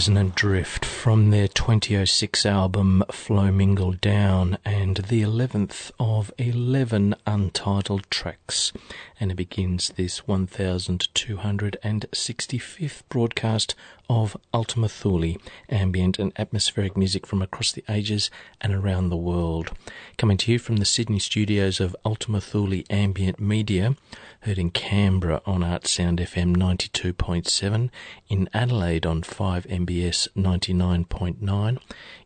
Resonant Drift from their 2006 album Flow Mingle Down and the 11th of 11 untitled tracks. And it begins this 1265th broadcast of Ultima Thule, ambient and atmospheric music from across the ages and around the world. Coming to you from the Sydney studios of Ultima Thule Ambient Media heard in Canberra on Artsound FM 92.7, in Adelaide on 5MBS 99.9,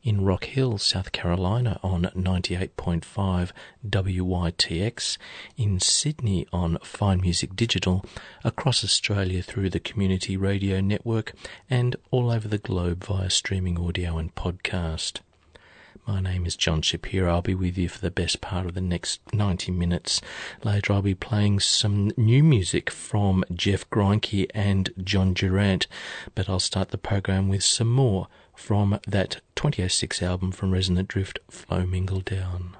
in Rock Hill, South Carolina on 98.5 WYTX, in Sydney on Fine Music Digital, across Australia through the Community Radio Network, and all over the globe via streaming audio and podcast. My name is John Shapiro. I'll be with you for the best part of the next 90 minutes. Later, I'll be playing some new music from Jeff Greinke and John Durant, but I'll start the program with some more from that 2006 album from Resonant Drift, Flow Mingle Down.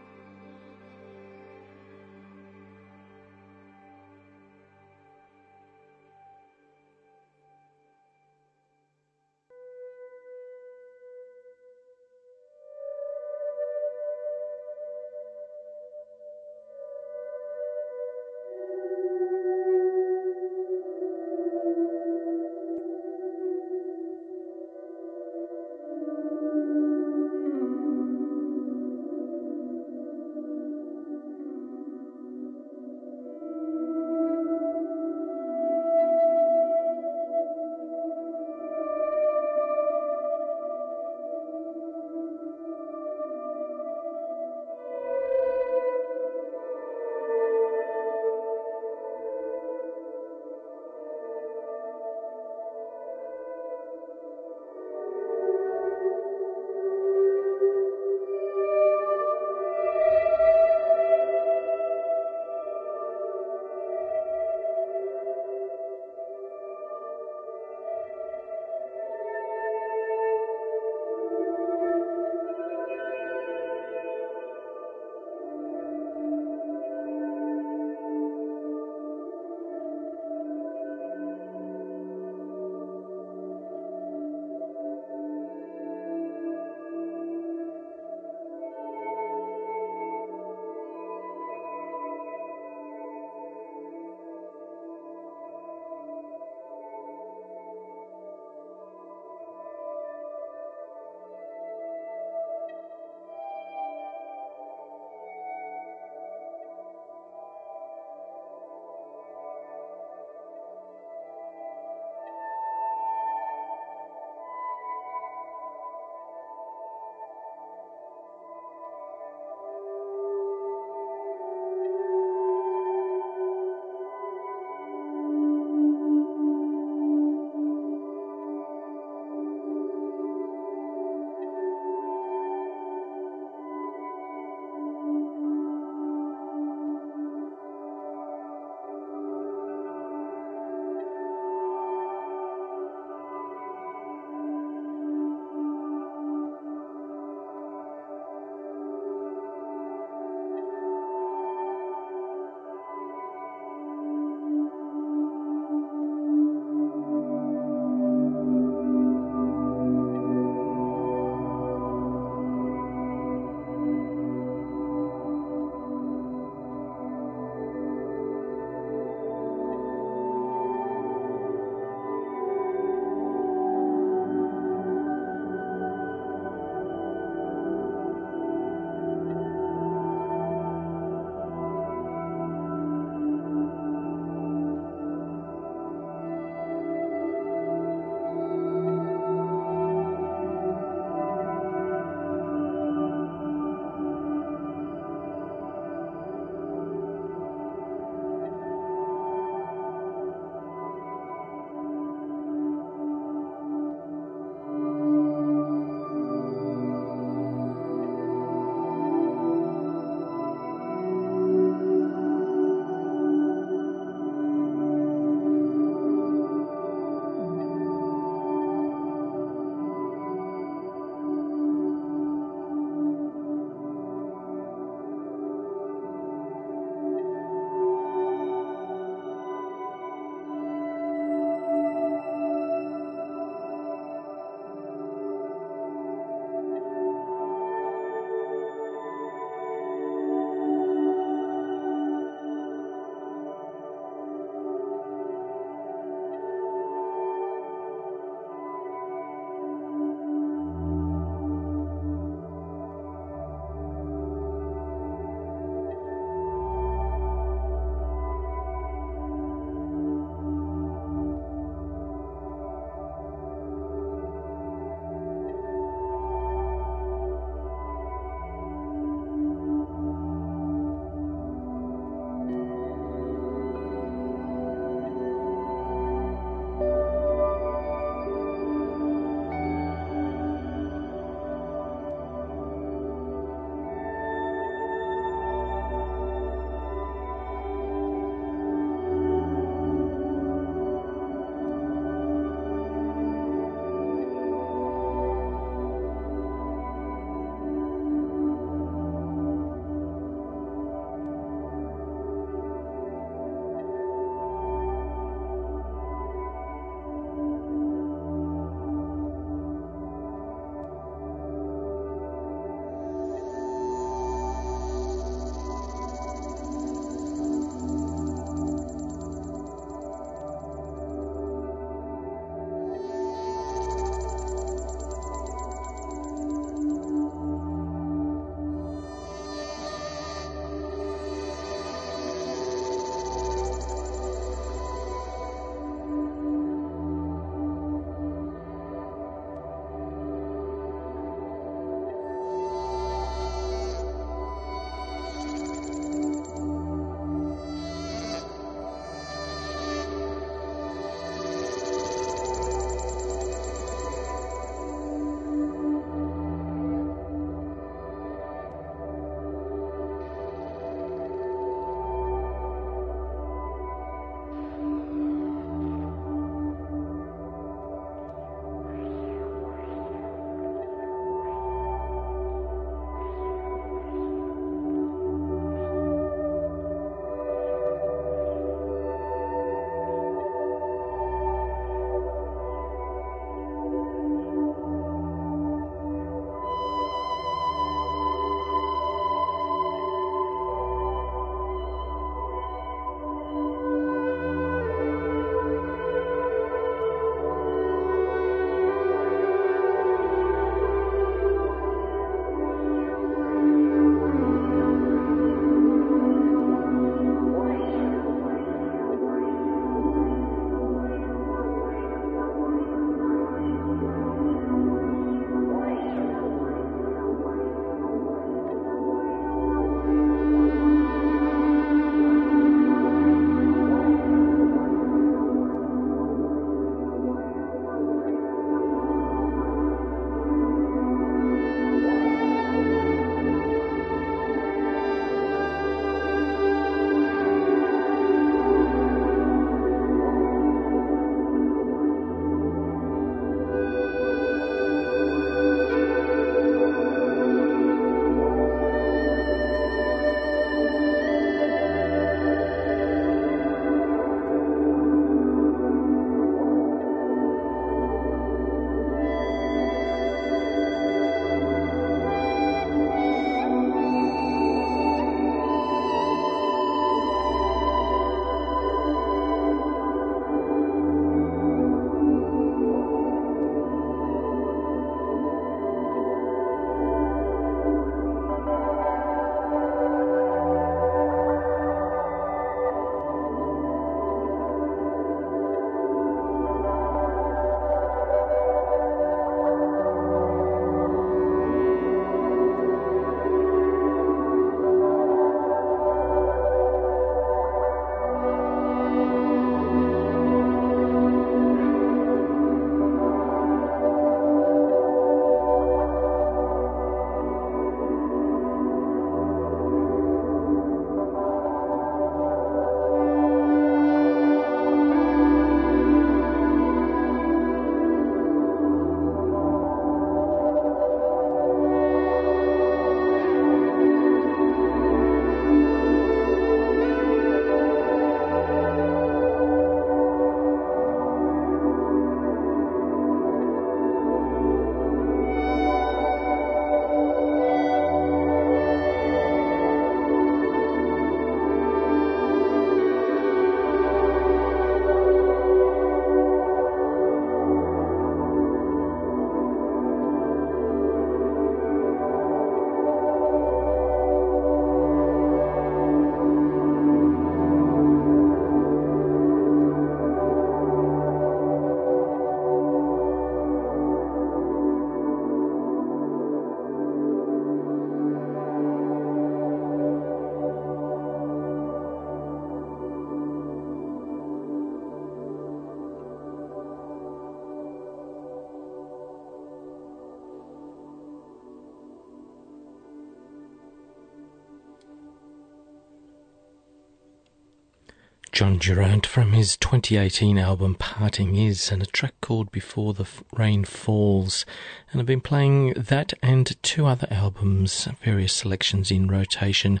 Jon Durant from his 2018 album Parting Is and a track called Before the Rain Falls. And I've been playing that and two other albums, various selections in rotation.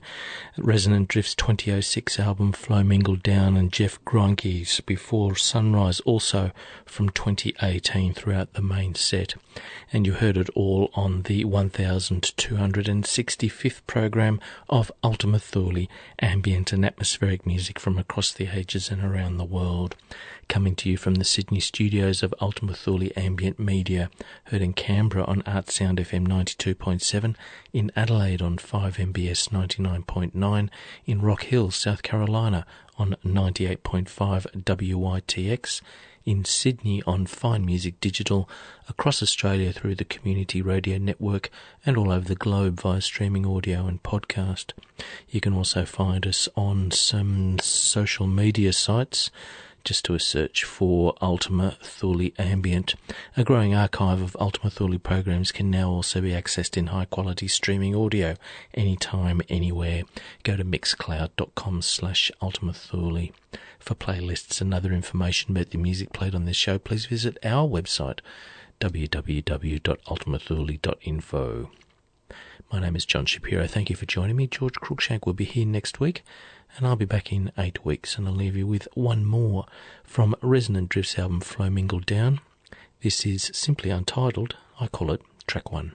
Resonant Drift's 2006 album Flow Mingled Down and Jeff Greinke's Before Sunrise also from 2018 throughout the main set. And you heard it all on the 1265th program of Ultima Thule, ambient and atmospheric music from across the ages and around the world. Coming to you from the Sydney studios of Ultima Thule Ambient Media, heard in Canberra on Artsound FM 92.7, in Adelaide on 5MBS 99.9, in Rock Hill, South Carolina on 98.5 WYTX, in Sydney on Fine Music Digital, across Australia through the Community Radio Network, and all over the globe via streaming audio and podcast. You can also find us on some social media sites just do a search for Ultima Thule Ambient. A growing archive of Ultima Thule programs can now also be accessed in high quality streaming audio anytime, anywhere. Go to mixcloud.com slash Ultima Thule. For playlists and other information about the music played on this show, please visit our website www.ultimathule.info. My name is John Shapiro. Thank you for joining me. George Cruikshank will be here next week and I'll be back in eight weeks, and I'll leave you with one more from Resonant Drift's album Flow Mingled Down. This is simply untitled. I call it track one.